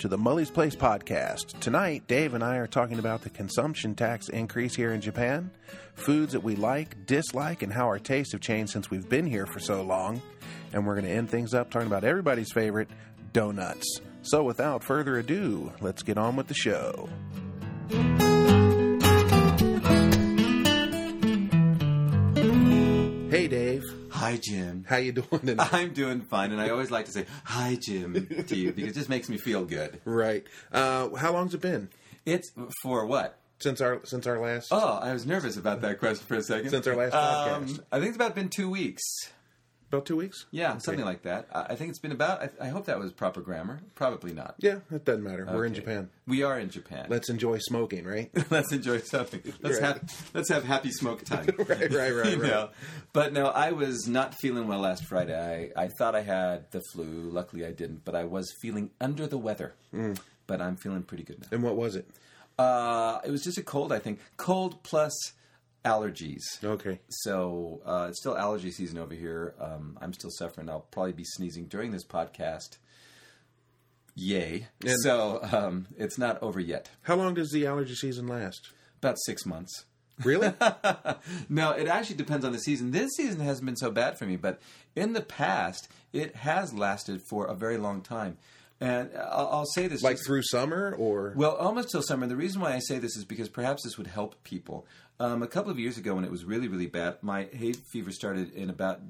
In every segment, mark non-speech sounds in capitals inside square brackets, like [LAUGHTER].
to the Mully's Place podcast. Tonight, Dave and I are talking about the consumption tax increase here in Japan, foods that we like, dislike, and how our tastes have changed since we've been here for so long. And we're going to end things up talking about everybody's favorite, donuts. So, without further ado, let's get on with the show. Hi, Jim. How you doing [LAUGHS] tonight? I'm doing fine, and I always like to say hi, Jim, to you because it just makes me feel good. Right. Uh, how long's it been It's for what? since our since our last? Oh, I was nervous about that question for a second. Since our last Um, podcast. I think it's about been two weeks. About two weeks. Yeah, Okay. something like that. I, I think it's been about. I, I hope that was proper grammar. Probably not. Yeah, it doesn't matter. We're in Japan. We are in Japan. Let's enjoy smoking, right? [LAUGHS] let's enjoy something. Let's Right. have let's have happy smoke time. [LAUGHS] right, right, right, [LAUGHS] You right. know? But no, I was not feeling well last Friday. I, I thought I had the flu. Luckily, I didn't. But I was feeling under the weather. Mm. But I'm feeling pretty good now. And what was it? Uh, it was just a cold, I think. Cold plus allergies. Okay. So uh, it's still allergy season over here. Um, I'm still suffering. I'll probably be sneezing during this podcast. Yay! And- so um, it's not over yet. How long does the allergy season last? About six months. Really? [LAUGHS] no, it actually depends on the season. This season hasn't been so bad for me, but in the past, it has lasted for a very long time. And I'll, I'll say this like just- through summer or? well, almost till summer. The reason why I say this is because perhaps this would help people. Um, a couple of years ago, when it was really, really bad, my hay fever started in about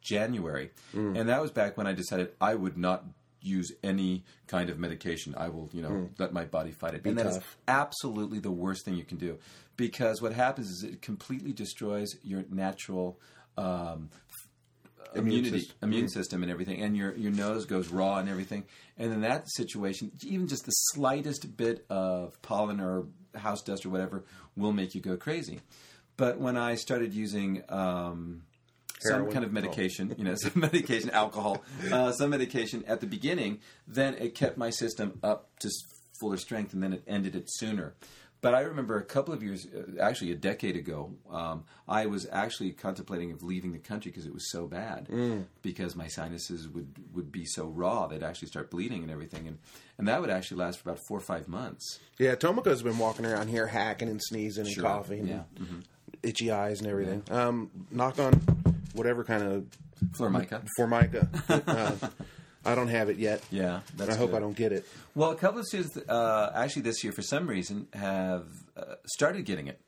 January, Mm. and that was back when I decided I would not use any kind of medication. I will, you know, let my body fight it. and that is Mm. tough. absolutely the worst thing you can do because what happens is it completely destroys your natural. Um, immunity, system. immune system, and everything, and your your nose goes raw and everything. And in that situation, even just the slightest bit of pollen or house dust or whatever will make you go crazy. But when I started using um, some kind of medication, you know, [LAUGHS] some medication, alcohol, uh, some medication at the beginning, then it kept my system up to fuller strength, and then it ended it sooner. But I remember a couple of years, uh, actually a decade ago, um, I was actually contemplating of leaving the country because it was so bad. Because my sinuses would, would be so raw, they'd actually start bleeding and everything, and and that would actually last for about four or five months. yeah, Tomoko's been walking around here hacking and sneezing and Sure. coughing, Yeah. and itchy eyes and everything. Um, knock on whatever kind of Formica. formica. [LAUGHS] uh, I don't have it yet. Yeah, that's I hope good. I don't get it. Well, a couple of students uh, actually this year, for some reason, have uh, started getting it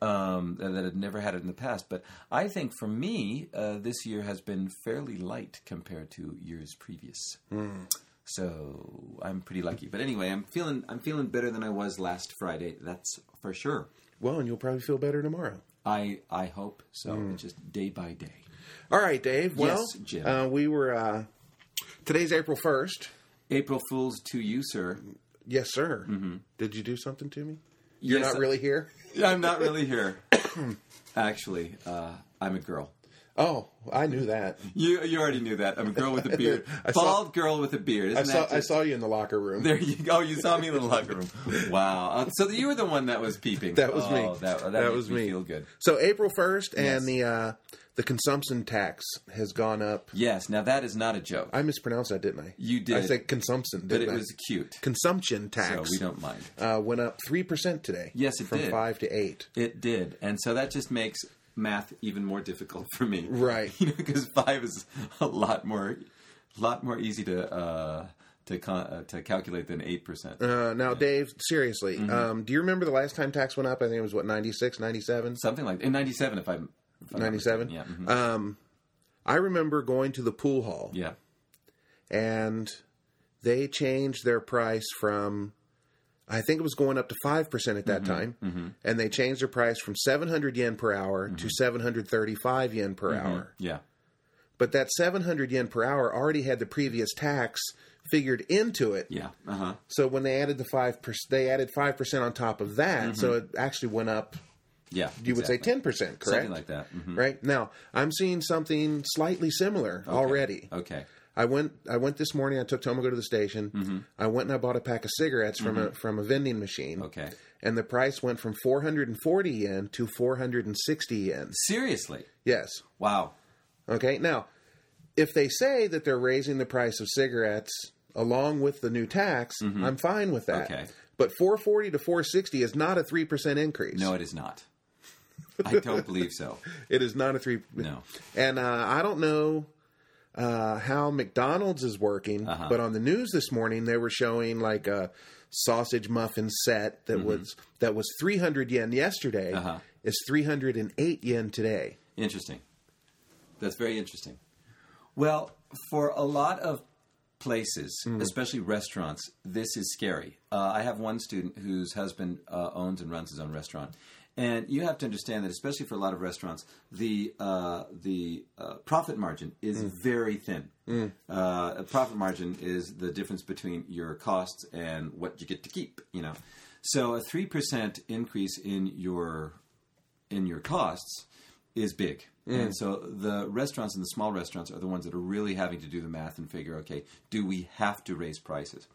um, that had never had it in the past. But I think for me, uh, this year has been fairly light compared to years previous. So I'm pretty lucky. But anyway, I'm feeling I'm feeling better than I was last Friday. That's for sure. Well, and you'll probably feel better tomorrow. I I hope so. It's just day by day. All right, Dave. Well, Yes, Jim. Uh, we were. Uh, today's April first. April Fools to you, sir. Yes, sir. Did you do something to me? You're Yes, not really here. I'm not really here. [COUGHS] Actually, uh, I'm a girl. Oh, I knew that. You you already knew that. I'm a girl with a beard. [LAUGHS] I saw- Bald girl with a beard. Isn't I saw. that I saw you in the locker room. There you go. Oh, you saw me in the locker room. [LAUGHS] Wow. Uh, so you were the one that was peeping. That was Oh, me. That, that, That was me. me. Feel good. So April first, Yes. and the uh, the consumption tax has gone up. Yes. Now that is not a joke. I mispronounced that, didn't I? You did. I said consumption, but didn't it I? was cute. consumption So tax. we don't mind. uh, went up three percent today. Yes, it from did. five to eight. It did, and so that just makes math even more difficult for me. Right. [LAUGHS] You know, because five is a lot more, lot more easy to uh, to con- uh, to calculate than eight percent. Uh, now, Dave, seriously, Mm-hmm. um, do you remember the last time tax went up? I think it was what 96, 97? Something like in '97, if I'm if I'm 97? mistaken. Yeah. mhm. Um, I remember going to the pool hall, yeah. and they changed their price from, I think it was going up to 5% at that mm-hmm. time, mm-hmm. and they changed their price from 700 yen per hour to mm-hmm. 735 yen per hour. Yeah. But that 700 yen per hour already had the previous tax figured into it. Yeah. Uh huh. So when they added the 5%, they added 5% on top of that, so it actually went up Yeah. you would say 10%, correct? Something like that. Mhm. Right? Now, I'm seeing something slightly similar already. Okay. I went I went this morning, I took Tomoko to the station. Mm-hmm. I went and I bought a pack of cigarettes from a from a vending machine. Okay. And the price went from 440 yen to 460 yen. Seriously. Yes. Wow. Okay. Now, if they say that they're raising the price of cigarettes along with the new tax, I'm fine with that. Mm-hmm. Okay. But 440 to 460 is not a three percent increase. No, it is not. [LAUGHS] I don't believe so. it is not a three. No. And uh, I don't know uh, how McDonald's is working, Uh-huh. but on the news this morning they were showing like a sausage muffin set that was that was 300 yen yesterday. Mm-hmm. Uh-huh. Is 308 yen today. Interesting. That's very interesting. Well, for a lot of places, especially restaurants, this is scary. Uh, I have one student whose husband uh, owns and runs his own restaurant. And you have to understand that, especially for a lot of restaurants, the uh, the uh, profit margin is very thin. Uh, a profit margin is the difference between your costs and what you get to keep. You know, so a three percent increase in your in your costs is big. And so the restaurants and the small restaurants are the ones that are really having to do the math and figure, okay, do we have to raise prices?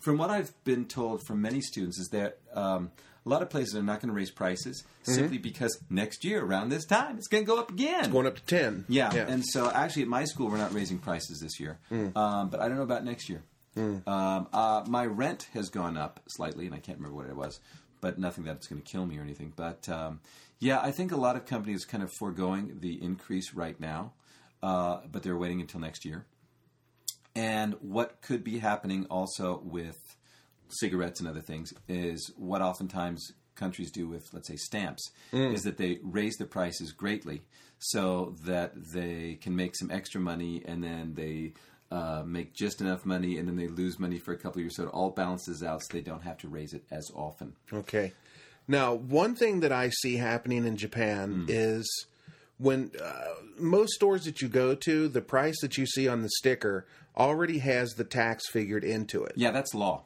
From what I've been told from many students is that um, a lot of places are not going to raise prices simply because next year around this time it's going to go up again. Going up to 10. Yeah. and so actually at my school we're not raising prices this year, um, but I don't know about next year. Um, uh, my rent has gone up slightly, and I can't remember what it was, but nothing that's going to kill me or anything. But um, yeah, I think a lot of companies kind of foregoing the increase right now, uh, but they're waiting until next year. And what could be happening also with cigarettes and other things is what oftentimes countries do with, let's say, stamps, is that they raise the prices greatly so that they can make some extra money and then they uh, make just enough money and then they lose money for a couple of years. So it all balances out so they don't have to raise it as often. Okay. Now, one thing that I see happening in. Japan is when uh, most stores that you go to, the price that you see on the sticker already has the tax figured into it. Yeah, that's law.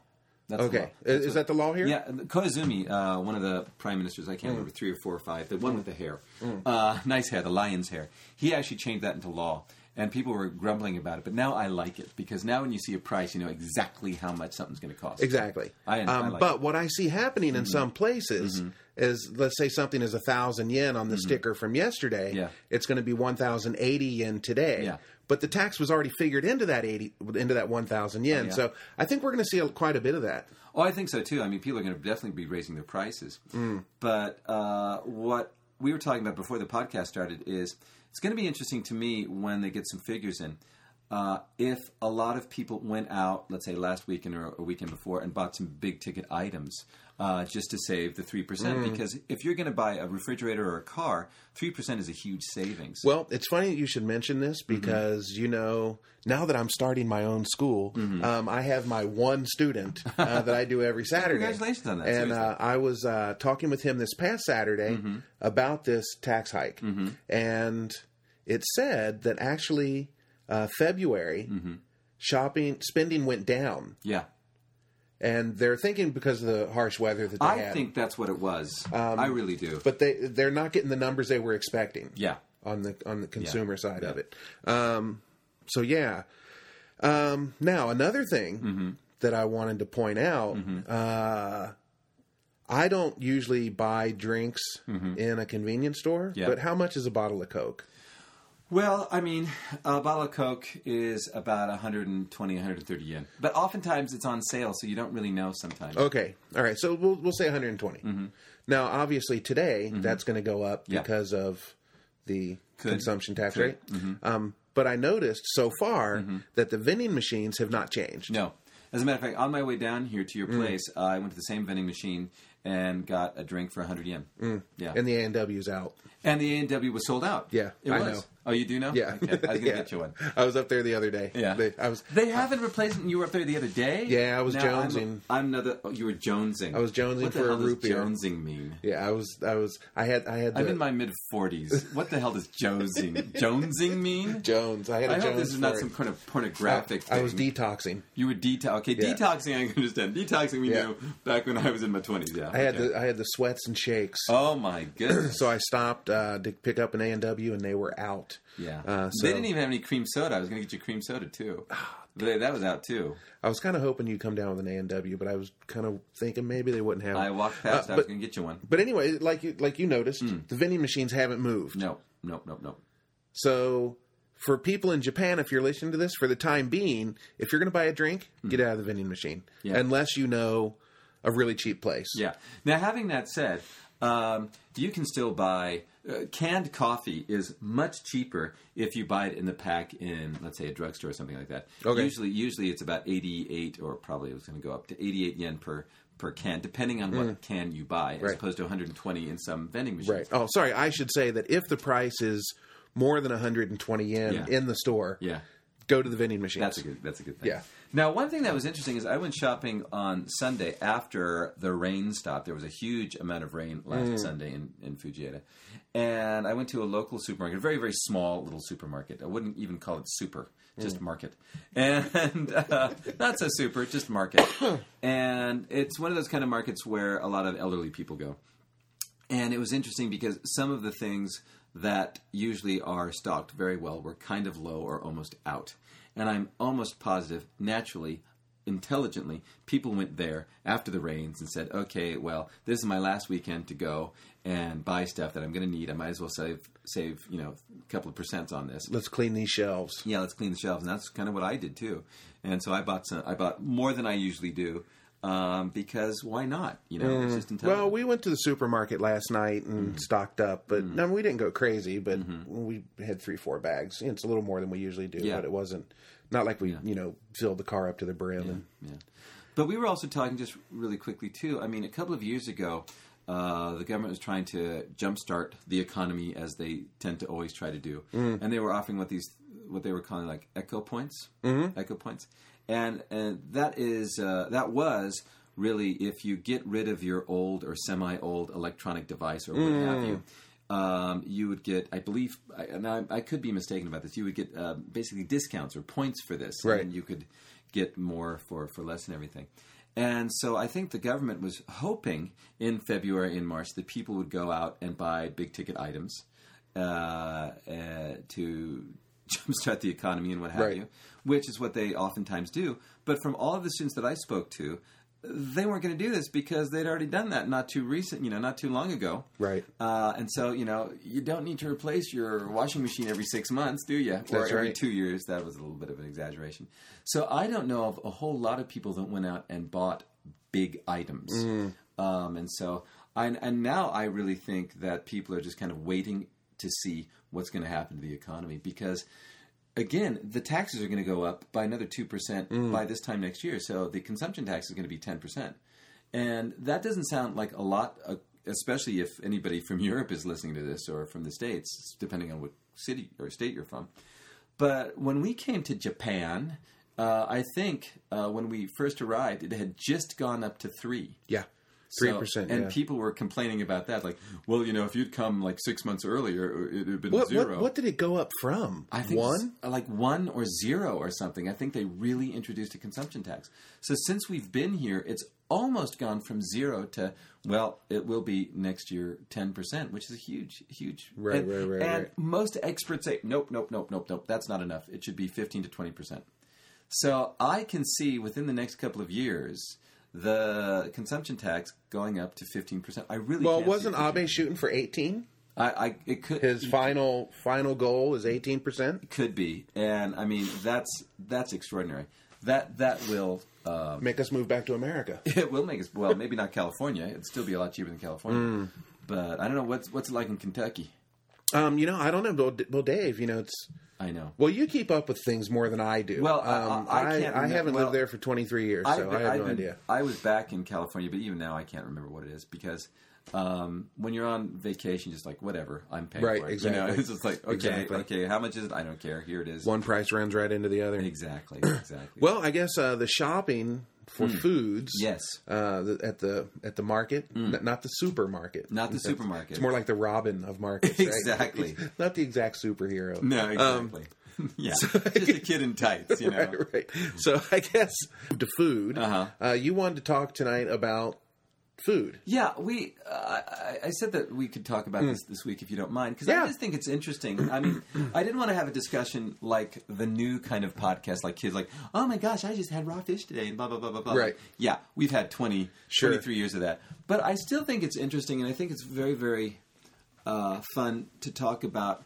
That's Okay. Is, is that the law here? Yeah, Koizumi, uh, one of the prime ministers, I can't remember, three or four or five, the one with the hair, uh, nice hair, the lion's hair. He actually changed that into law, and people were grumbling about it. But now I like it because now when you see a price, you know exactly how much something's going to cost. Exactly. I- I um, like Mm-hmm. but what I see happening in some places is, let's say something is a thousand yen on the sticker from yesterday. Mm-hmm. Yeah. It's going to be one thousand eighty yen today. Yeah. But the tax was already figured into that eighty into that one thousand yen. Oh, yeah. So I think we're going to see a, quite a bit of that. Oh, I think so too. I mean, people are going to definitely be raising their prices. But uh, what we were talking about before the podcast started is it's going to be interesting to me when they get some figures in. Uh, if a lot of people went out, let's say last weekend or a weekend before, and bought some big ticket items uh, just to save the 3%, because if you're going to buy a refrigerator or a car, 3% is a huge savings. Well, it's funny that you should mention this Mm-hmm. because you know now that I'm starting my own school, Mm-hmm. um, I have my one student uh, that I do every [LAUGHS] Saturday. Congratulations on that, And uh, I was uh, talking with him this past Saturday Mm-hmm. about this tax hike, and it said that actually uh, February Mm-hmm. shopping spending went down, yeah. And they're thinking because of the harsh weather that they I had. think that's what it was. I really do. but they they're not getting the numbers they were expecting. yeah. on the on the consumer side of it. Um, so yeah. Um, now another thing Mm-hmm. that I wanted to point out. Uh, I don't usually buy drinks in a convenience store, Mm-hmm. Yeah. but how much is a bottle of Coke? Well, I mean, a bottle of Coke is about 120, 130 yen. But oftentimes it's on sale, so you don't really know sometimes. Okay, all right. So we'll we'll say 120. Now, obviously, today that's going to go up Mm-hmm. Yeah. because of the Could. consumption tax Could. Mm-hmm. rate. Um, but I noticed so far that the vending machines have not changed. No. As a matter of fact, on my way down here to your Mm. place, uh, I went to the same vending machine and got a drink for 100 yen. Yeah. Mm. And the A and W's out. And the A&W was sold out. Yeah, It I was. know. Oh, you do know? Yeah, Okay. I was going [LAUGHS] to Yeah. get you one. I was up there the other day. Yeah. They- I was. They haven't replaced it. You were up there the other day? Yeah, I was Now, I'm- jonesing. I'm, another. Oh, you were jonesing. I was jonesing what for a root does beer. jonesing mean? Yeah, I was. I was. I had. I had. The, I'm in my mid 40s. What the hell does jonesing [LAUGHS] jonesing mean? Jones. I had a I hope this is not some kind of pornographic thing. I was detoxing. You were detox. Okay, Yeah. detoxing. I can understand. Detoxing we Yeah. knew back when I was in my 20s. Yeah, I had the. I had the sweats and shakes. Oh my goodness. [CLEARS THROAT] So I stopped uh, to pick up an A and W, and they were out. yeah. Uh, so they didn't even have any cream soda. I was going to get you cream soda too. But they- that was out too. I was kind of hoping you'd come down with an A and W, but I was kind of thinking maybe they wouldn't have. I walked past. Uh, I was but going to get you one. but anyway, like you like you noticed, the vending machines haven't moved. No, no, no, no. So for people in Japan, if you're listening to this, for the time being, if you're going to buy a drink, get out of the vending machine. Yeah. unless you know a really cheap place. Yeah. Now, having that said, um, you can still buy uh, canned coffee is much cheaper if you buy it in the pack in, let's say, a drugstore or something like that. Okay. Usually, usually it's about eighty-eight, or probably it's going to go up to eighty-eight yen per per can, depending on what can you buy, as Mm. Right. opposed to one hundred and twenty in some vending machines. Right. Oh, sorry. I should say that if the price is more than 120 yen Yeah. in the store, Yeah. Go to the vending machine. That's a good. That's a good thing. Yeah. Now, one thing that was interesting is I went shopping on Sunday after the rain stopped. There was a huge amount of rain last Mm. Sunday in, in Fujieda, and I went to a local supermarket, a very very small little supermarket. I wouldn't even call it super, just Mm. market, [LAUGHS] and uh, not so super, just market. [COUGHS] and it's one of those kind of markets where a lot of elderly people go. And it was interesting because some of the things that usually are stocked very well were kind of low or almost out. And I'm almost positive, naturally, intelligently, people went there after the rains and said, okay, well, this is my last weekend to go and buy stuff that I'm going to need. I might as well save, save you know, a couple of percents on this Let's clean these shelves. yeah, let's clean the shelves, and that's kind of what I did too. And so I bought some, I bought more than I usually do um, because why not? You know, it's just intelligent. Mm. Well, we went to the supermarket last night and Mm-hmm. stocked up, but no, we didn't go crazy. But we had three, four bags. It's a little more than we usually do, Yeah. but it wasn't not like we, you know, filled the car up to the brim. And, Yeah. But we were also talking just really quickly too. I mean, a couple of years ago, uh, the government was trying to jumpstart the economy as they tend to always try to do, Mm. and they were offering what these what they were calling like eco points, mm-hmm. eco points, and and that is uh, that was really if you get rid of your old or semi-old electronic device or what have Mm. you. Um, you would get, I believe, I, and I, I could be mistaken about this. You would get uh, basically discounts or points for this, Right. and you could get more for, for less and everything. And so I think the government was hoping in February and March that people would go out and buy big ticket items uh, uh, to jumpstart the economy and what have Right. you, which is what they oftentimes do. But from all of the students that I spoke to, they weren't going to do this because they'd already done that not too recent, you know, not too long ago. Right. Uh, and so, you know, you don't need to replace your washing machine every six months, do you? Or That's every two years. That was a little bit of an exaggeration. So I don't know of a whole lot of people that went out and bought big items. Mm. Um, and so, I, and now I really think that people are just kind of waiting to see what's going to happen to the economy because again, the taxes are going to go up by another 2% Mm. by this time next year. So the consumption tax is going to be 10%. And that doesn't sound like a lot, uh, especially if anybody from [LAUGHS] Europe is listening to this or from the States, depending on what city or state you're from. But when we came to Japan, uh, I think uh, when we first arrived, it had just gone up to three. Yeah. So- 3%. and yeah. people were complaining about that, like, well, you know, if you'd come like six months earlier, it would have been what, zero. what, what did it go up from? I think One? Uh, like one or zero or something. I think they really introduced a consumption tax. So since we've been here, it's almost gone from zero to well, it will be next year ten percent, which is a huge, huge. Right, and, right, right, And right. most experts say nope, nope, nope, nope, nope. That's not enough. It should be fifteen to twenty percent. So I can see within the next couple of years the consumption tax going up to fifteen percent. I really Well, wasn't 15%. Abe shooting for 18? I, I it could His final final goal is 18%. could be, and I mean that's that's extraordinary. That that will um, Make us move back to America. [LAUGHS] it will make us well, maybe not California. It'd still be a lot cheaper than California, Mm. but I don't know what's what's it like in Kentucky. Um, you know, I don't know. Well, well, Dave, you know, it's I know. well, you keep up with things more than I do. Well, I- um, I- I I, can't I haven't well, lived there for 23 years, so I've I been- have I've no been- idea. I was back in California, but even now I can't remember what it is because um, when you're on vacation, just like whatever, I'm paying Right, for it. exactly. You know, [LAUGHS] it's just like okay, Exactly. okay, how much is it? I don't care. Here it is. One price runs right into the other. Exactly, exactly. Well, I guess uh, the shopping for foods, Hmm. yes, uh, at the at the market, n- not the supermarket, not the That's- supermarket. It's more like the Robin of markets, right? [LAUGHS] Exactly. [LAUGHS] not the exact superhero. no, Um, exactly. [LAUGHS] yeah, just a kid in tights. You know. right, right. So I guess to food. Uh-huh. Uh, you wanted to talk tonight about food. Yeah, we. Uh, I, I said that we could talk about this this week if you don't mind, because Yeah. I just think it's interesting. I mean, I didn't want to have a discussion like the new kind of podcast, like kids, like, oh my gosh, I just had raw fish today, and blah blah blah blah blah. Right. Yeah, we've had 20, Sure. 23 years of that, but I still think it's interesting, and I think it's very very uh, fun to talk about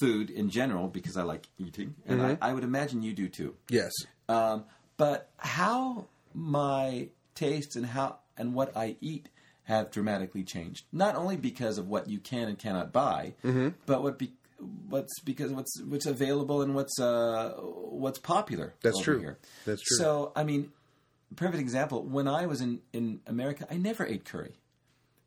food in general because I like eating, and Mm-hmm. I, I would imagine you do too. Yes. Um, but how my tastes and how and what I eat have dramatically changed. Not only because of what you can and cannot buy, Mm-hmm. but what be, what's because what's what's available and what's uh, what's popular. That's over true. Here. That's true. So I mean, perfect example. When I was in in America, I never ate curry,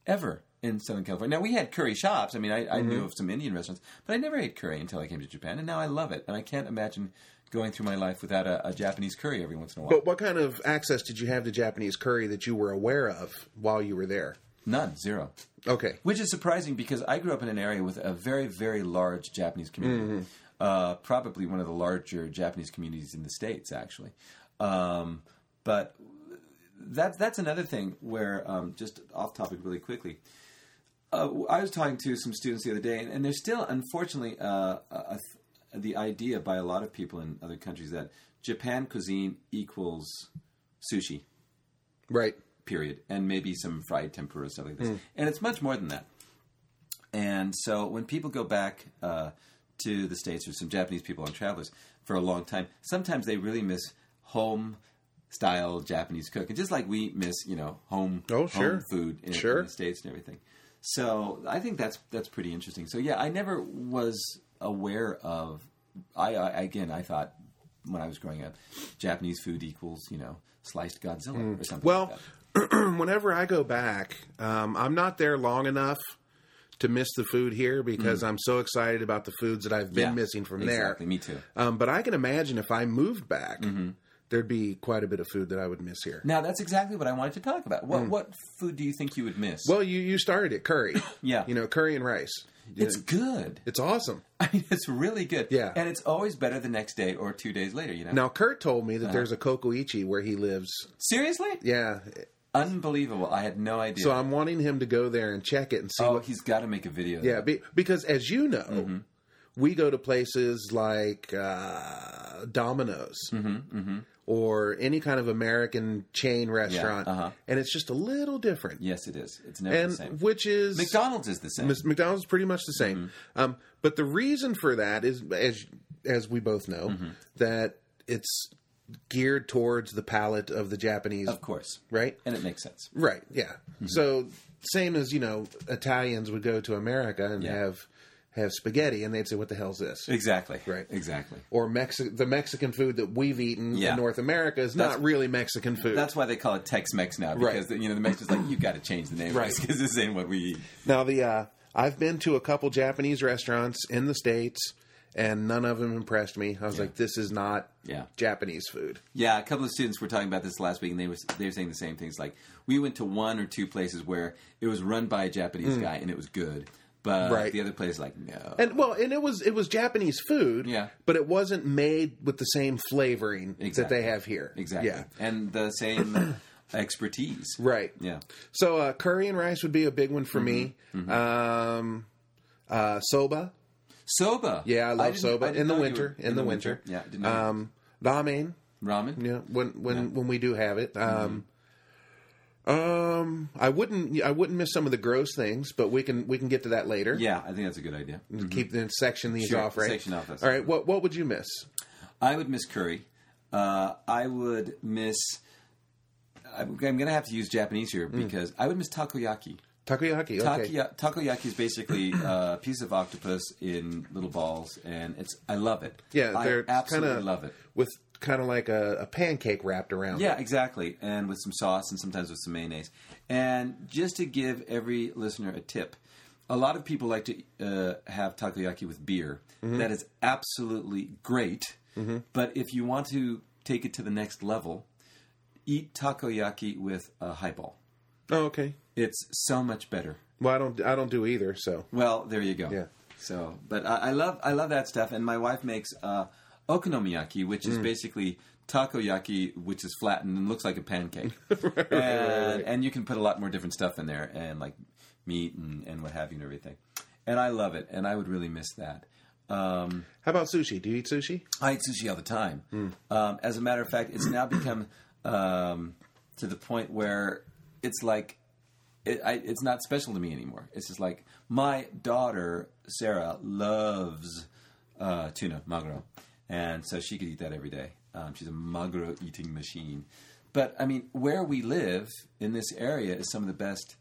ever in Southern California. Now we had curry shops. I mean, I, I Mm-hmm. knew of some Indian restaurants, but I never ate curry until I came to Japan, and now I love it. And I can't imagine going through my life without a, a Japanese curry every once in a while. But what kind of access did you have to Japanese curry that you were aware of while you were there? None, zero. Okay. Which is surprising because I grew up in an area with a very, very large Japanese community. Uh, probably one of the larger Japanese communities in the states, actually. Um, but that's that's another thing where um, just off topic really quickly. Uh, I was talking to some students the other day, and, and there's still, unfortunately, uh, a, the idea by a lot of people in other countries that Japan cuisine equals sushi Right. period, and maybe some fried tempura stuff like this. And it's much more than that. And so when people go back uh, to the states, or some Japanese people on travelers for a long time, sometimes they really miss home style Japanese cooking, just like we miss, you know, home Oh, sure. home food in, Sure. in the states and everything. So I think that's that's pretty interesting. So yeah, I never was aware of. I, I again, I thought when I was growing up, Japanese food equals you know sliced Godzilla or something. Well, like [CLEARS THROAT] whenever I go back, um, I'm not there long enough to miss the food here because I'm so excited about the foods that I've been Yeah, missing from there. exactly. there. Me too. Um, but I can imagine if I moved back, there'd be quite a bit of food that I would miss here. Now that's exactly what I wanted to talk about. What what food do you think you would miss? Well, you you started at curry. [COUGHS] Yeah. You know, curry and rice. It's good. It's awesome. [LAUGHS] I mean, it's really good. Yeah. and it's always better the next day or two days later. You know. Now, Kurt told me that Uh-huh. there's a CoCo Ichi where he lives. seriously, Yeah. unbelievable. I had no idea. So I'm wanting him to go there and check it and see oh, what. he's got to make a video. Yeah, be, because as you know, Mm-hmm. we go to places like uh, Domino's Mm-hmm, or any kind of American chain restaurant, uh-huh. and it's just a little different. Yes, it is. It's never and the same. which is McDonald's is the same. McDonald's is pretty much the same. Mm-hmm. Um, but the reason for that is, as as we both know, Mm-hmm. that it's geared towards the palate of the Japanese, of course, right? and it makes sense. Right. Yeah. Mm-hmm. So same as you know, Italians would go to America and Yeah. have have spaghetti, and they'd say, "What the hell's this?" Exactly. Right. Exactly. Or Mexi- the Mexican food that we've eaten Yeah. in North America is That's- not really Mexican food. That's why they call it Tex-Mex now because Right. you know the Mexicans like "You've got to change the name Right. because this ain't what we eat. now the uh, I've been to a couple Japanese restaurants in the states, and none of them impressed me. I was like, "This is not Yeah. Japanese food." Yeah, a couple of students were talking about this last week, and they were they were saying the same things. Like we went to one or two places where it was run by a Japanese guy and it was good, but. Right. the other place like no. And well, and it was it was Japanese food, Yeah. but it wasn't made with the same flavoring that they have here. exactly, Yeah. and the same [COUGHS] expertise. Right. Yeah, So uh, curry and rice would be a big one for me. Mm-hmm. Um, uh, soba, soba. yeah, I love didn't- soba I in the winter. were- In, the, winter, Yeah, didn't know Um, ramen, ramen. yeah, when when when we do have it. Mm-hmm. Um, um, I wouldn't I wouldn't miss some of the gross things, but we can we can get to that later. Yeah, I think that's a good idea. Keep the section these Sure, off, right? section off, All right. What what would you miss? I would miss curry. Uh, I would miss. I'm, going to have to use Japanese here Mm. because I would miss takoyaki. Takoyaki. Okay. Takoya- takoyaki is basically [CLEARS THROAT] a piece of octopus in little balls, and it's I love it. Yeah, I absolutely love it. with kind of like a, a pancake wrapped around. Yeah, exactly, and with some sauce and sometimes with some mayonnaise. And just to give every listener a tip, a lot of people like to uh, have takoyaki with beer. Mm-hmm. That is absolutely great. But if you want to take it to the next level, eat takoyaki with a highball. Oh, okay. It's so much better. Well, I don't I don't do either. So Well, there you go. Yeah. So, but I, I love I love that stuff, and my wife makes uh, okonomiyaki, which Mm. is basically takoyaki, which is flattened and looks like a pancake, [LAUGHS] and, and you can put a lot more different stuff in there, and like meat and, and what have you and everything. And I love it, and I would really miss that. Um, how about sushi? Do you eat sushi? I eat sushi all the time. Hmm. Um, as a matter of fact, it's now become um, to the point where it's like it, I, it's not special to me anymore. It's just like my daughter Sarah loves uh, tuna, maguro, and so she could eat that every day. Um, she's a maguro eating machine. But I mean, where we live in this area is some of the best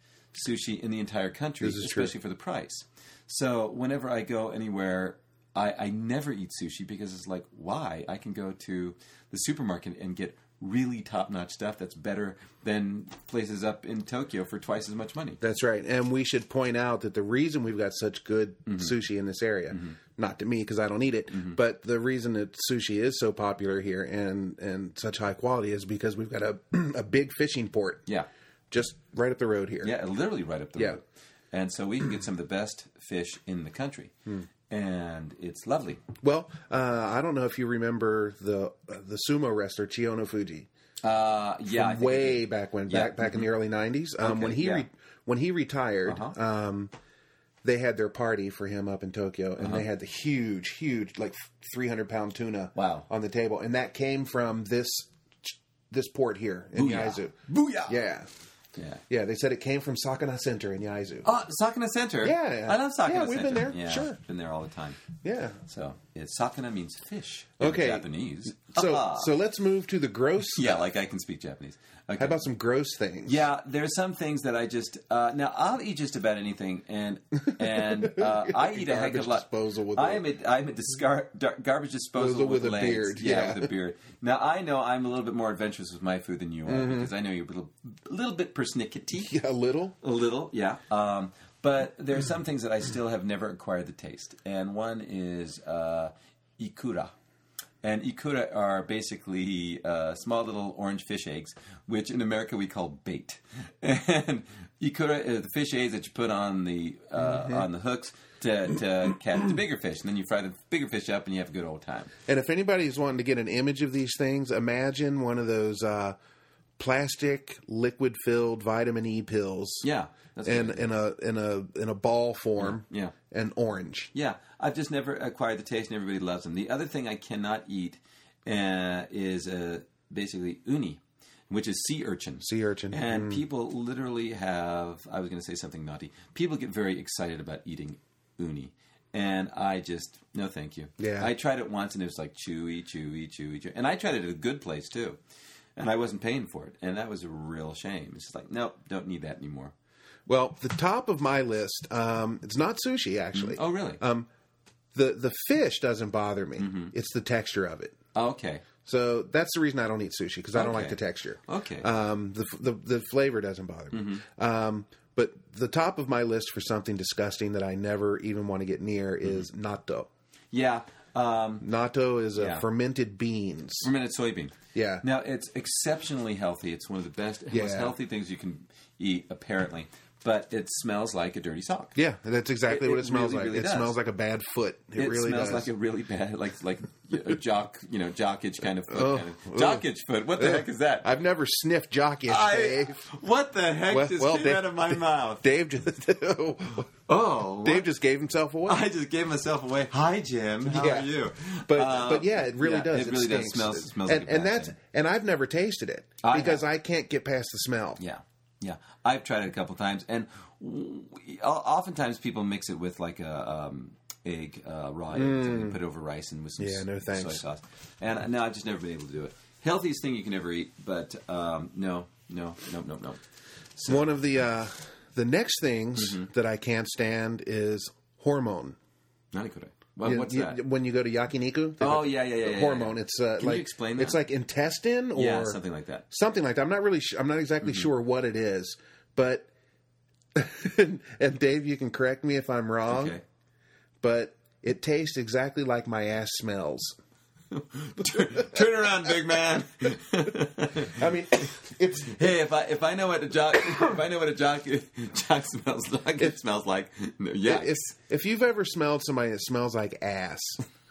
sushi in the entire country, is true. especially for the price. So whenever I go anywhere, I, I never eat sushi because it's like, why? I can go to the supermarket and get really top notch stuff that's better than places up in Tokyo for twice as much money. That's right. And we should point out that the reason we've got such good Mm-hmm. sushi in this area, not to me because I don't eat it, but the reason that sushi is so popular here and and such high quality is because we've got a [CLEARS THROAT] a big fishing port Yeah. just right up the road here. Yeah, literally right up the Yeah. road. And so we can get some of the best fish in the country. Hmm. And it's lovely. Well, uh, I don't know if you remember the uh, the sumo wrestler Chiyonofuji. Uh, yeah, way back when, Yeah, back back in the early '90s. Um, Okay, when he yeah. re- when he retired, Uh-huh. um, they had their party for him up in Tokyo, and they uh-huh. had the huge, huge, like 300 pound tuna Wow. on the table, and that came from this this port here in Booyah. Yaizu. Booyah! Yeah, Yeah. yeah. They said it came from Sakana Center in Yaizu. Oh, Sakana Center. Yeah, yeah. I love Sakana Yeah, we've been there, Yeah, sure. Been there all the time. Yeah. So it's Sakana means fish. in Okay. Japanese. So Ah. so let's move to the gross. yeah, like I can speak Japanese. Okay. How about some gross things? Yeah, there's some things that I just uh, now I'll eat just about anything, and and uh, [LAUGHS] I eat a heck of a lot. disposal with I a- am a, I'm a discar- dar- garbage disposal with, with a beard, Yeah, yeah. with a beard. [LAUGHS] Now I know I'm a little bit more adventurous with my food than you are Mm-hmm. because I know you're a little, a little bit persnickety. [LAUGHS] Yeah, a little. A little, yeah. Um, but there are [CLEARS THROAT] some things that I still have never acquired the taste, and one is uh, ikura. And ikura are basically uh, small little orange fish eggs, which in America we call bait. [LAUGHS] And ikura is the fish eggs that you put on the uh, on the hooks to, to catch the bigger fish, and then you fry the bigger fish up, and you have a good old time. And if anybody's wanting to get an image of these things, imagine one of those uh, plastic liquid filled vitamin E pills. Yeah, that's And in a in a in a ball form. Yeah. And orange. Yeah, I've just never acquired the taste, and everybody loves them. The other thing I cannot eat uh, is uh, basically uni, which is sea urchin. Sea urchin. And people literally have. I was going to say something naughty. People get very excited about eating uni. And I just no, thank you. Yeah. I tried it once, and it was like chewy, chewy, chewy, chewy. And I tried it at a good place too, and I wasn't paying for it, and that was a real shame. It's just like, nope, don't need that anymore. Well, the top of my list, um, it's not sushi actually. Oh, really? Um, the the fish doesn't bother me. Mm-hmm. It's the texture of it. okay, So that's the reason I don't eat sushi because I don't like the texture. okay. Um, the, the the flavor doesn't bother me. Mm-hmm. Um, but the top of my list for something disgusting that I never even want to get near Mm-hmm. is natto. yeah. Um, Natto is a Yeah. fermented beans. fermented soybean. Yeah. Now it's exceptionally healthy. It's one of the best, most healthy things you can eat, apparently. But it smells like a dirty sock. Yeah, that's exactly It- what it it smells really, like. really it does. smells like a bad foot. It, It, really smells does. like a really bad, like like a jock, you know, jockage kind of foot. Oh, kind of, oh. jockage foot. What the heck is that? I've never sniffed jock itch, I- Dave. what the heck Well- just well, came Dave- out of my mouth? Dave just [LAUGHS] Oh, Dave what? just gave himself away. I just gave myself away. Hi, Jim. How Yeah. are you? But Uh, but yeah, it really yeah, does. It really does. Smells smells and like a and that's thing. and I've never tasted it I because have. I can't get past the smell. Yeah, yeah. I've tried it a couple times, and oftentimes people mix it with like a um, egg uh, raw eggs and put it over rice and with some Mm. Yeah, no thanks. soy sauce. And no, I've just never been able to do it. Healthiest thing you can ever eat, but um, no, no, no, no, no. One of the uh, the next things Mm-hmm. that I can't stand is hormone. Well, You- what's you- that? When you go to yakiniku, Oh, yeah, yeah, yeah, hormone. yeah. It's uh, Can you like explain that? It's like intestine or yeah, something like that. something like that. I'm not really. Sh- I'm not exactly Mm-hmm. sure what it is, but [LAUGHS] and Dave, you can correct me if I'm wrong, Okay. but it tastes exactly like my ass smells. Turn around, big man. I mean, it's hey, if I if I know what a jock if I know what a jock jock smells like, it smells like no, yeah. if if you've ever smelled somebody that smells like ass,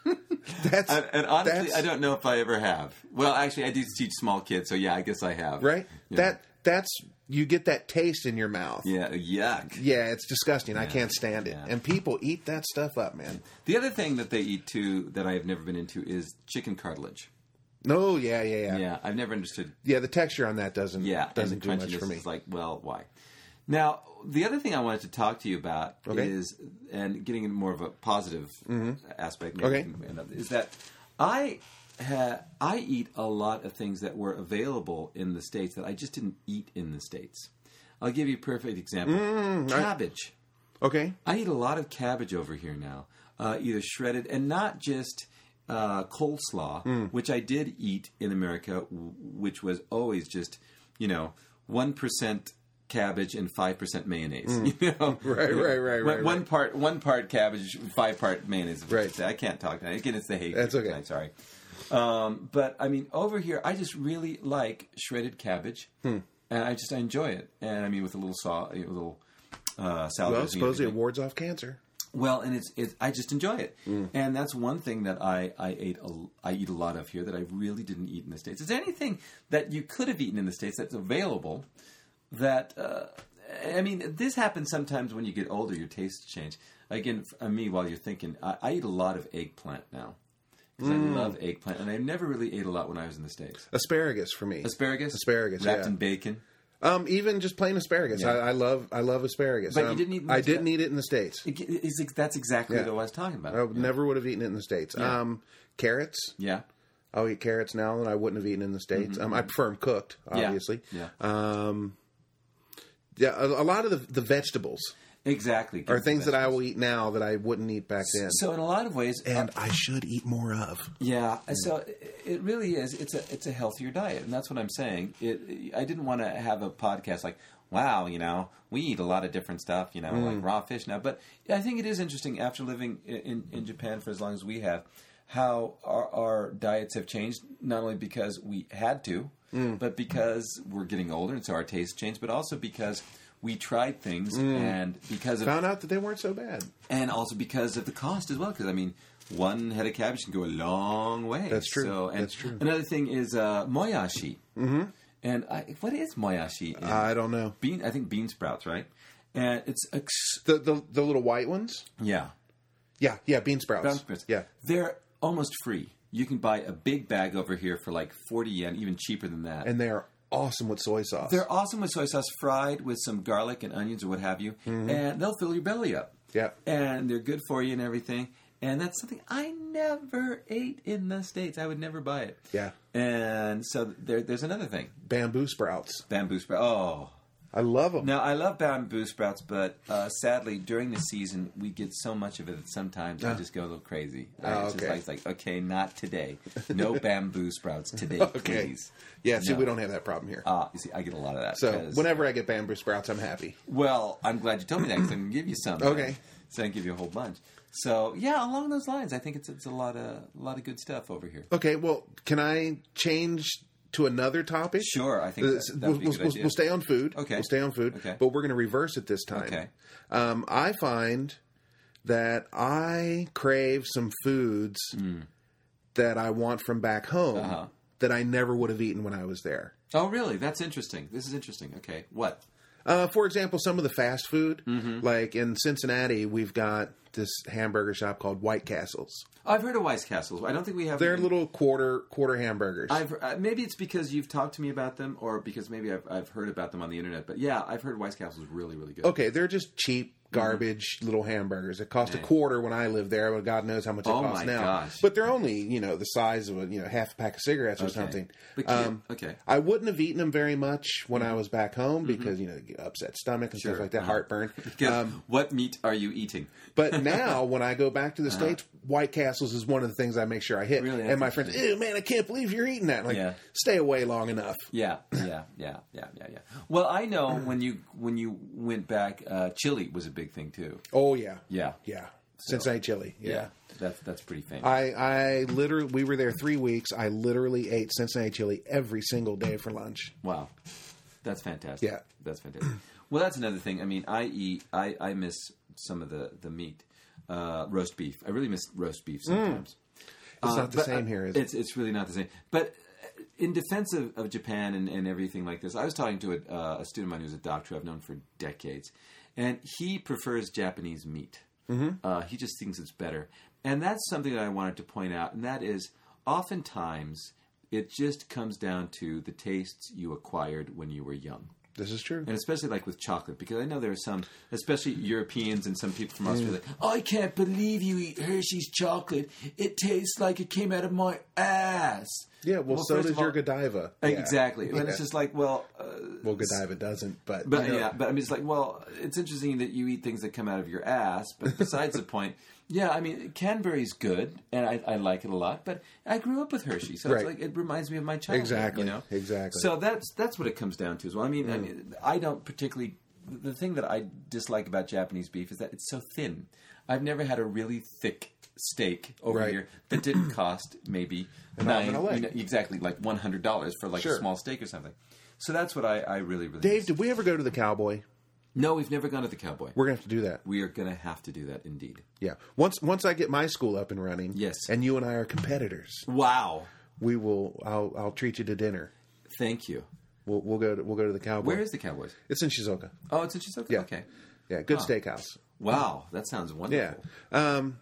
[LAUGHS] that's And, and honestly, that's- I don't know if I ever have. Well, actually, I do teach small kids, so yeah, I guess I have. right. Yeah. That that's you get that taste in your mouth. Yeah, yuck. Yeah, it's disgusting. I can't stand it. yeah. And people eat that stuff up, man. The other thing that they eat too that I have never been into is chicken cartilage. No, yeah, yeah, yeah. Yeah, I've never understood. Yeah, the texture on that doesn't Yeah, doesn't do much for me. is like, well, why? Now, the other thing I wanted to talk to you about Okay. is, and getting into more of a positive mm-hmm. aspect, maybe Okay. we can end up- is that I ha- I eat a lot of things that were available in the states that I just didn't eat in the states. I'll give you a perfect example: cabbage. Okay. I eat a lot of cabbage over here now, uh, either shredded and not just uh, coleslaw, which I did eat in America, w- which was always just you know one percent cabbage and five percent mayonnaise. [LAUGHS] You know, [LAUGHS] Right, right, right, One- right, One right. part, one part cabbage, five part mayonnaise. is what Right. say. I can't talk now. Again, it's the hate. That's okay. I'm sorry. Um, but I mean, over here, I just really like shredded cabbage, Hmm. and I just I enjoy it. And I mean, with a little saw, a little uh, salad. Well, supposedly it wards off cancer. Well, and it's, it's I just enjoy it, Mm. and that's one thing that I I ate a, I eat a lot of here that I really didn't eat in the states. Is there anything that you could have eaten in the states that's available? That uh, I mean, this happens sometimes when you get older. Your tastes change. Again, for me, while you're thinking, I, I eat a lot of eggplant now because Mm. I love eggplant, and I never really ate a lot when I was in the states. Asparagus for me. Asparagus, Asparagus, wrapped yeah. in bacon. Um, even just plain asparagus. Yeah. I, I love I love asparagus. But you Um, didn't eat I didn't eat it in the states. It, that's exactly Yeah. what I was talking about. I never would have eaten it in the states. Um, carrots. yeah. I'll eat carrots now that I wouldn't have eaten in the states. Um, I prefer them cooked, Mm-hmm. Obviously. Yeah. Um, yeah, a, a lot of the, the vegetables Exactly. Or things that I will eat now that I wouldn't eat back then. So in a lot of ways, and I should eat more of. yeah. So it- really is. It's a it's a healthier diet, and that's what I'm saying. It. I didn't want to have a podcast like, wow, you know, we eat a lot of different stuff, you know, Mm. like raw fish now. But I think it is interesting after living in in Japan for as long as we have, how our, our diets have changed. Not only because we had to, Mm. but because we're getting older, and so our tastes changed. But also because we tried things, Mm. and because of Found out that they weren't so bad. and also because of the cost as well. Because I mean, one head of cabbage can go a long way. That's true. So, and That's true. Another thing is uh, moyashi. Mm-hmm. And I, what is moyashi? I don't know. bean. I think bean sprouts, right? And it's ex- The, the the little white ones. yeah, Yeah, yeah, bean sprouts. Bean sprouts. Yeah, they're almost free. You can buy a big bag over here for like forty yen, even cheaper than that. and they are awesome with soy sauce. they're awesome with soy sauce, fried with some garlic and onions or what have you, and they'll fill your belly up. Mm-hmm. yeah, and they're good for you and everything. And that's something I never ate in the states. I would never buy it. yeah. And so there, there's another thing: Bamboo sprouts. bamboo sprout. Oh, I love them. now I love bamboo sprouts, but uh, sadly during the season we get so much of it that sometimes I just go a little crazy. I- Oh, it's just okay. like, it's like, okay, not today. No [LAUGHS] bamboo sprouts today, [LAUGHS] Okay. please. Yeah, see, No. we don't have that problem here. Uh, you see, I get a lot of that. so 'cause- whenever I get bamboo sprouts, I'm happy. Well, I'm glad you told me that because I can give you some. Okay. So I can give you a whole bunch. So yeah, along those lines, I think it's it's a lot of a lot of good stuff over here. Okay, well, can I change to another topic? Sure, I think Uh, that, we'll, we'll- good we'll- idea. we'll stay on food. Okay. We'll stay on food. Okay. But we're going to reverse it this time. Okay. Um, I find that I crave some foods that I want from back home. Uh-huh. that I never would have eaten when I was there. Oh, really? That's interesting. This is interesting. Okay, what? Uh, for example, some of the fast food, Mm-hmm. like in Cincinnati, we've got this hamburger shop called White Castles. I've heard of White Castles. I don't think we have. They're them. little quarter quarter hamburgers. I've uh, maybe it's because you've talked to me about them, or because maybe I've, I've heard about them on the internet. But yeah, I've heard White Castles is really really good. Okay, they're just cheap garbage little hamburgers. It cost a quarter when I lived there, but God knows how much it Oh costs my now. gosh. But they're only you know the size of a you know half a pack of cigarettes or Okay. something. But can you- Um, okay. I wouldn't have eaten them very much when I was back home because you know upset stomach and Mm-hmm. Sure. stuff like that, Uh-huh. heartburn. [LAUGHS] Um, what meat are you eating? but [LAUGHS] now when I go back to the states, White Castles is one of the things I make sure I hit. Uh-huh. Really? and my friends, ew man, I can't believe you're eating that. Like, Yeah. stay away long enough. Yeah, yeah, yeah, yeah, yeah, yeah. Well, I know when you when you went back, uh, chili was a big thing too. Oh yeah, Yeah, yeah. Cincinnati chili. yeah. that's that's pretty famous. I, I literally, we were there three weeks. I literally ate Cincinnati chili every single day for lunch. wow, that's fantastic. Yeah. that's fantastic. Well, that's another thing. I mean, I eat, I, I miss some of the the meat, uh, roast beef. I really miss roast beef sometimes. It's Uh, not the same uh, here, is it? It's it's really not the same. But in defense of, of Japan and, and everything like this, I was talking to a, uh, a student of mine who's a doctor I've known for decades, and he prefers Japanese meat. Mm-hmm. Uh, he just thinks it's better, and that's something that I wanted to point out, and that is oftentimes it just comes down to the tastes you acquired when you were young. This is true. and especially like with chocolate, because I know there are some, especially Europeans and some people from Australia. Like, I can't believe you eat Hershey's chocolate. It tastes like it came out of my ass. Yeah, well, so does of your Godiva. Yeah. Exactly, and it's just like, well, uh, well, Godiva doesn't, but but you know, yeah, but I mean, it's like, well, it's interesting that you eat things that come out of your ass. But besides the point, yeah, I mean, Cadbury's good, and I, I like it a lot. But I grew up with Hershey, so Right. it's like it reminds me of my childhood. Exactly, you know, exactly. So that's that's what it comes down to as well. I mean, I mean, I don't particularly. The thing that I dislike about Japanese beef is that it's so thin. I've never had a really thick steak over Right. here that didn't [CLEARS THROAT] cost maybe nine, you know, exactly like one hundred dollars for like Sure. a small steak or something. So that's what I, I really really. Dave, miss. did we ever go to the Cowboy? No, we've never gone to the Cowboy. We're gonna have to do that. We are going to have to do that indeed. Yeah. Once once I get my school up and running, Yes. and you and I are competitors, Wow. we will. I'll I'll treat you to dinner. Thank you. We'll we'll go to we'll go to the Cowboy. Where is the Cowboys? It's in Shizuoka. Oh, it's in Shizuoka? Yeah. Okay. Yeah, good steakhouse. Wow, that sounds wonderful. Yeah. Um,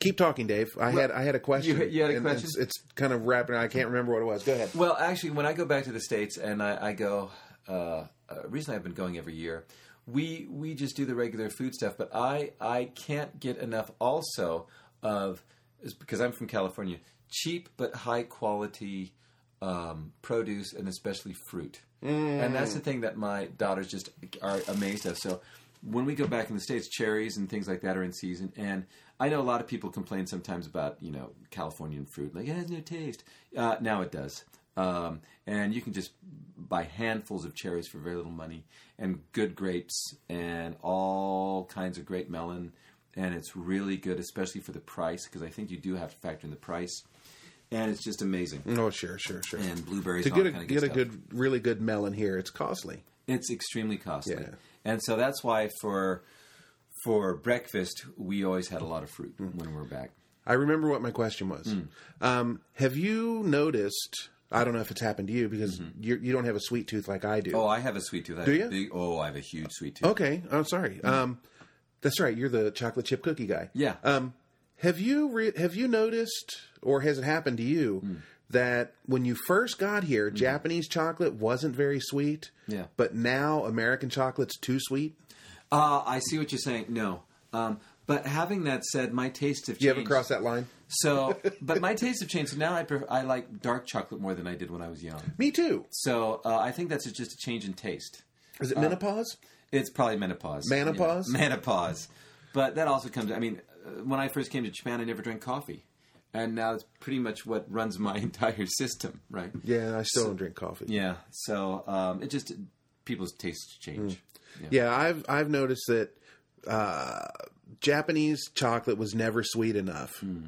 keep talking, Dave. I had I had a question. You- you had a question? It's, it's kind of wrapping. I can't remember what it was. Go ahead. Well, actually, when I go back to the States and I, I go, uh, uh, recently I've been going every year, we, we just do the regular food stuff, but I, I can't get enough also of, because I'm from California, cheap but high quality um, produce and especially fruit. And that's the thing that my daughters just are amazed of. So when we go back in the States, cherries and things like that are in season. And I know a lot of people complain sometimes about, you know, Californian fruit. Like, it has no taste. Uh, now it does. Um, and you can just buy handfuls of cherries for very little money and good grapes and all kinds of great melon. And it's really good, especially for the price, because I think you do have to factor in the price. And it's just amazing. Oh, sure, sure, sure. And blueberries to get a kind of get a good, really good melon here, it's costly. It's extremely costly, Yeah. and so that's why for for breakfast we always had a lot of fruit Mm. when we were back. I remember what my question was. Hmm. Um, have you noticed? I don't know if it's happened to you because you're, you don't have a sweet tooth like I do. Mm-hmm. Oh, I have a sweet tooth. I Do you? Big, oh, I have a huge sweet tooth. okay. I'm sorry. Um, that's right. You're the chocolate chip cookie guy. Yeah. Um, have you re- have you noticed, or has it happened to you, Hmm. that when you first got here, Japanese chocolate wasn't very sweet? Yeah. But now American chocolate's too sweet. Uh, I see what you're saying. No, um, but having that said, my tastes have changed. You haven't crossed that line. So, [LAUGHS] but my tastes have changed. So now I pref- I like dark chocolate more than I did when I was young. Me too. So uh, I think that's just a change in taste. Is it Uh, menopause? It's probably menopause. Menopause? Yeah, [LAUGHS] menopause. But that also comes. I mean, uh, when I first came to Japan, I never drank coffee, and now it's pretty much what runs my [LAUGHS] entire system, right? Yeah, I still don't drink coffee. Yeah. So um, it just people's tastes change. Hmm. Yeah, I've I've noticed that uh, Japanese chocolate was never sweet enough, Hmm.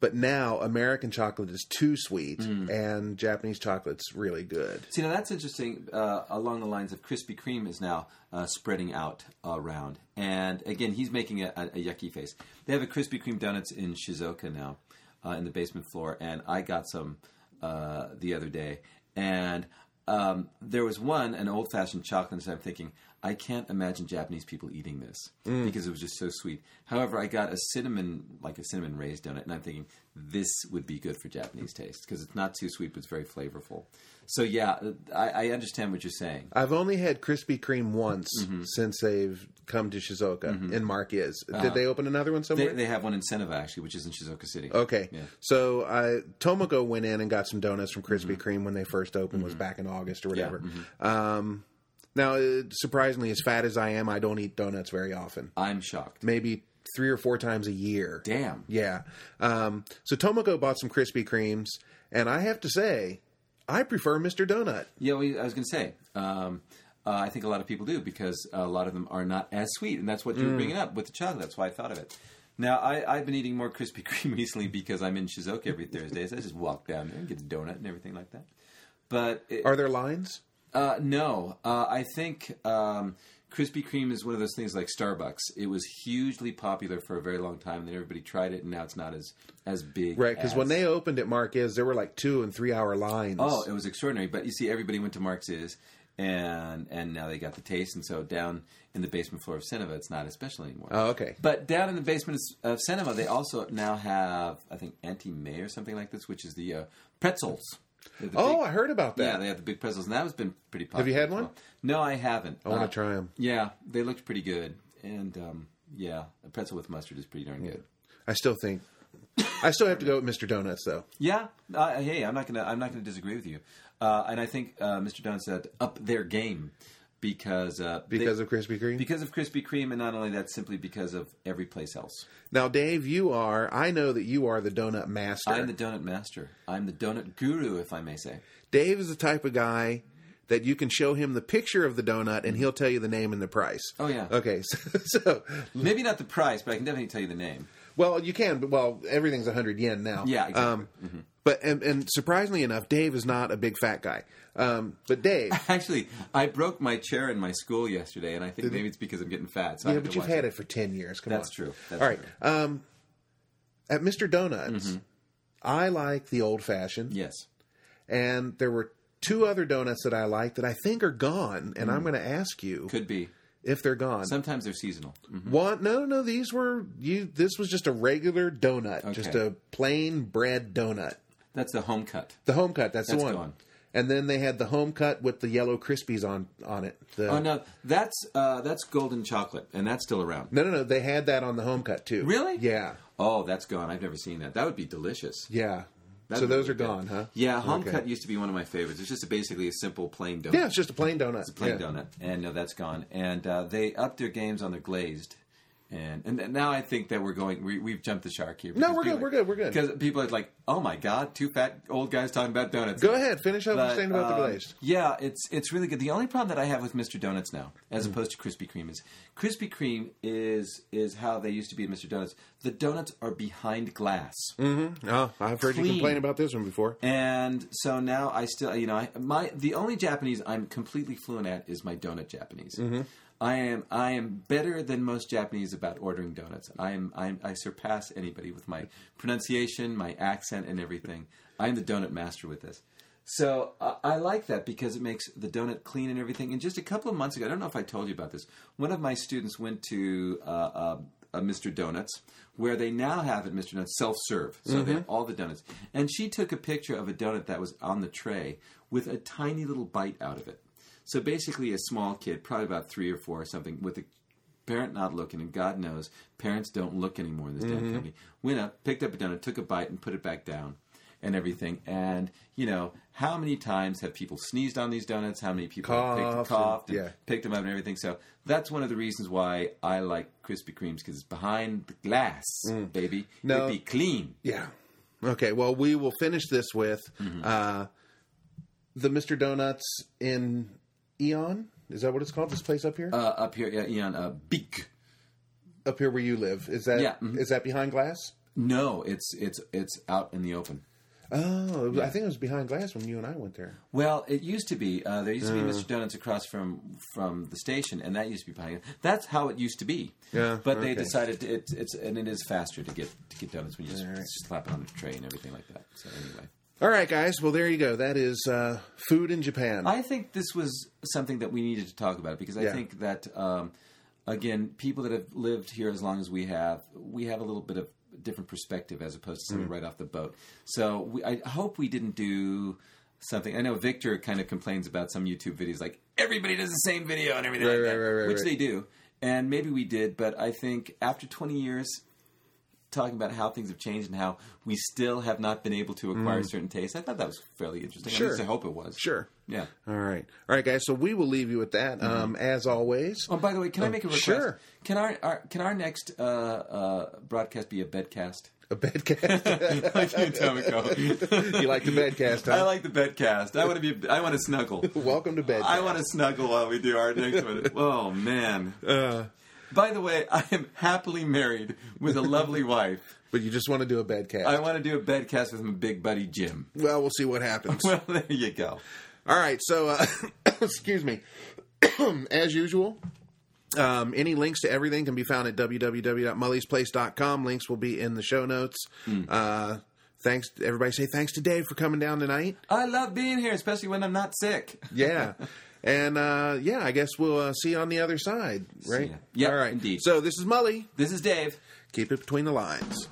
but now American chocolate is too sweet, Hmm. and Japanese chocolate's really good. See, now that's interesting. Uh, along the lines of Krispy Kreme is now uh, spreading out around, and again, he's making a, a, a yucky face. They have a Krispy Kreme donuts in Shizuoka now, uh, in the basement floor, and I got some uh, the other day, and um, there was one, an old fashioned chocolate, and I'm thinking. I can't imagine Japanese people eating this because it was just so sweet. However, I got a cinnamon, like a cinnamon raised donut, and I'm thinking this would be good for Japanese taste because it's not too sweet, but it's very flavorful. So yeah, I, I understand what you're saying. I've only had Krispy Kreme once Mm-hmm. since they've come to Shizuoka And Mark is Did they open another one Uh-huh. They, somewhere? they have one in Cenova actually, which is in Shizuoka City. Okay, Yeah. so I Tomoko went in and got some donuts from Krispy Mm-hmm. Kreme when they first opened. Was back in August or whatever. Um, now, uh, surprisingly, as fat as I am, I don't eat donuts very often. I'm shocked. Maybe three or four times a year. Damn. Yeah. Um, so Tomoko bought some Krispy Kremes, and I have to say, I prefer Mr. Donut. Yeah, we, I was going to say. Um, uh, I think a lot of people do because a lot of them are not as sweet, and that's what you were bringing up with the chocolate. That's why I thought of it. Now, I, I've been eating more Krispy [LAUGHS] Kreme recently because I'm in Shizuoka every Thursday. So I just walk down there and get a donut and everything like that. But it, Are there lines? Uh, no, uh, I think um, Krispy Kreme is one of those things like Starbucks. It was hugely popular for a very long time, and then everybody tried it, and now it's not as as big. Right, because when they opened at Marquez, there were like two and three hour lines. oh, it was extraordinary. But you see, everybody went to Marx's, and and now they got the taste, and so down in the basement floor of Cenova, it's not as special anymore. Oh, okay. But down in the basement of Cenova, they also now have, I think, Auntie May or something like this, which is the uh, pretzels. Oh, big- I heard about that. yeah, they have the big pretzels, and that has been pretty popular. Have you had one? well. No, I haven't. I want Uh, to try them. Yeah, they looked pretty good, and um, yeah, a pretzel with mustard is pretty darn good. I still think. I still have to go with Mr. Donuts though. Yeah, uh, hey, I'm not gonna I'm not gonna disagree with you, uh, and I think uh, Mr. Donuts said up their game because uh, they- Because of Krispy Kreme? because of Krispy Kreme, and not only that, simply because of every place else. Now, Dave, you are. I know that you are the donut master. I'm the donut master. I'm the donut guru, if I may say. Dave is the type of guy that you can show him the picture of the donut and he'll tell you the name and the price. Oh, yeah. Okay, [LAUGHS] so, so Maybe not the price, but I can definitely tell you the name. Well, you can. But well, everything's hundred yen now. Yeah, exactly. Um, But and, and surprisingly enough, Dave is not a big fat guy. Um, but Dave, [LAUGHS] Actually, I broke my chair in my school yesterday, and I think maybe it's because I'm getting fat. So yeah, but you've had it for ten years. Come That's on. true. That's All right. true. Um, at Mr. Donuts, Mm-hmm. I like the old fashioned. Yes. and there were two other donuts that I like that I think are gone, and I'm going to ask you Mm. Could be. If they're gone. Sometimes they're seasonal. Mhm. One, no, no, these were you. This was just a regular donut, just a plain bread donut. That's the home cut. The home cut, that's, That's the one. gone. And then they had the home cut with the yellow crispies on on it. The, Oh no, that's uh, that's golden chocolate, and that's still around. no, no, no. They had that on the home cut too. Really? Yeah, Oh, that's gone. I've never seen that. That would be delicious. yeah. That so those are good. gone, huh? Yeah, home Okay. cut used to be one of my favorites. It's just a, basically a simple plain donut. Yeah, it's just a plain donut. It's a plain Yeah. donut, and no, that's gone. And uh, they upped their games on their glazed. And and now I think that we're going. We, we've jumped the shark here. No, we're good, people- we're good, we're good. Because people are like, "Oh my god, two fat old guys talking about donuts." Go ahead, finish up But, saying about the um, glazed. Yeah, it's it's really good. The only problem that I have with Mr. Donuts now, as Mm. opposed to Krispy Kreme, is Krispy Kreme is is how they used to be at Mr. Donuts. The donuts are behind glass. Mm-hmm. Oh, I've heard you complain about this one before. And so now I still, you know, I, my the only Japanese I'm completely fluent at is my donut Japanese. Mm-hmm. I am I am better than most Japanese about ordering donuts. I am I, am, I surpass anybody with my pronunciation, my accent, and everything. I am the donut master with this. So uh, I like that because it makes the donut clean and everything. And just a couple of months ago, I don't know if I told you about this. One of my students went to uh, uh, Mr. Donuts, where they now have at Mr. Donuts self serve. So they have all the donuts. And she took a picture of a donut that was on the tray with a tiny little bite out of it. So basically, a small kid, probably about three or four or something, with a parent not looking, and God knows parents don't look anymore in this damn company, went up, picked up a donut, took a bite, and put it back down. And everything, and you know how many times have people sneezed on these donuts? How many people have picked, Coughed and- and yeah. picked them up and everything? So that's one of the reasons why I like Krispy Kremes because it's behind the glass, baby. Mm. No. It'd be clean. Yeah. Okay. Well, we will finish this with Mm-hmm. uh, the Mr. Donuts in Aeon. Is that what it's called? This place up here, Uh, up here, yeah, Aeon. uh, Beak. up here where you live. Is that yeah, mhm. is that behind glass? No, it's it's it's out in the open. Oh, was- I think it was behind glass when you and I went there. Well, it used to be. Uh, there used to be Mr. Donuts across from from the station, and that used to be behind. That's how it used to be. Yeah, But they decided to, it's it's and it is faster to get to get donuts when you just slap it on the tray and everything like that. So anyway, All right, guys. Well, there you go. That is uh, food in Japan. I think this was something that we needed to talk about because I Yeah. think that um, again, people that have lived here as long as we have, we have a little bit of different perspective as opposed to Mm. somebody right off the boat. So we, I hope we didn't do something. I know Victor kind of complains about some YouTube videos, like everybody does the same video and everything Right, like right, that, right, which they do, and maybe we did. But I think after 20 years. Talking about how things have changed and how we still have not been able to acquire certain tastes, I thought that was fairly interesting. Mm. Sure. At least I hope it was. sure. Yeah. All right. All right, guys. So we will leave you with that. Um, as always. Oh, by the way, can I make a request? sure. Can our, our can our next uh, uh, broadcast be a bedcast? A bedcast. [LAUGHS] like you, Tomoko. you like the bedcast, I like the bedcast. I want to be. I want to snuggle. [LAUGHS] Welcome to bed. I want to snuggle while we do our next one. Oh man. Uh, By the way, I am happily married with a lovely [LAUGHS] wife. but you just want to do a bed cast. I want to do a bed cast with my big buddy Jim. well, we'll see what happens. [LAUGHS] Well, there you go. All right. So, uh, [COUGHS] excuse me. [COUGHS] As usual, um, any links to everything can be found at www.mully'splace.com. Links will be in the show notes. Hmm. Uh, thanks. Everybody say thanks to Dave for coming down tonight. I love being here, especially when I'm not sick. Yeah. [LAUGHS] And uh, yeah, I guess we'll uh, see you on the other side, right? Yep, All right. indeed. So this is Mully. This is Dave. Keep it between the lines.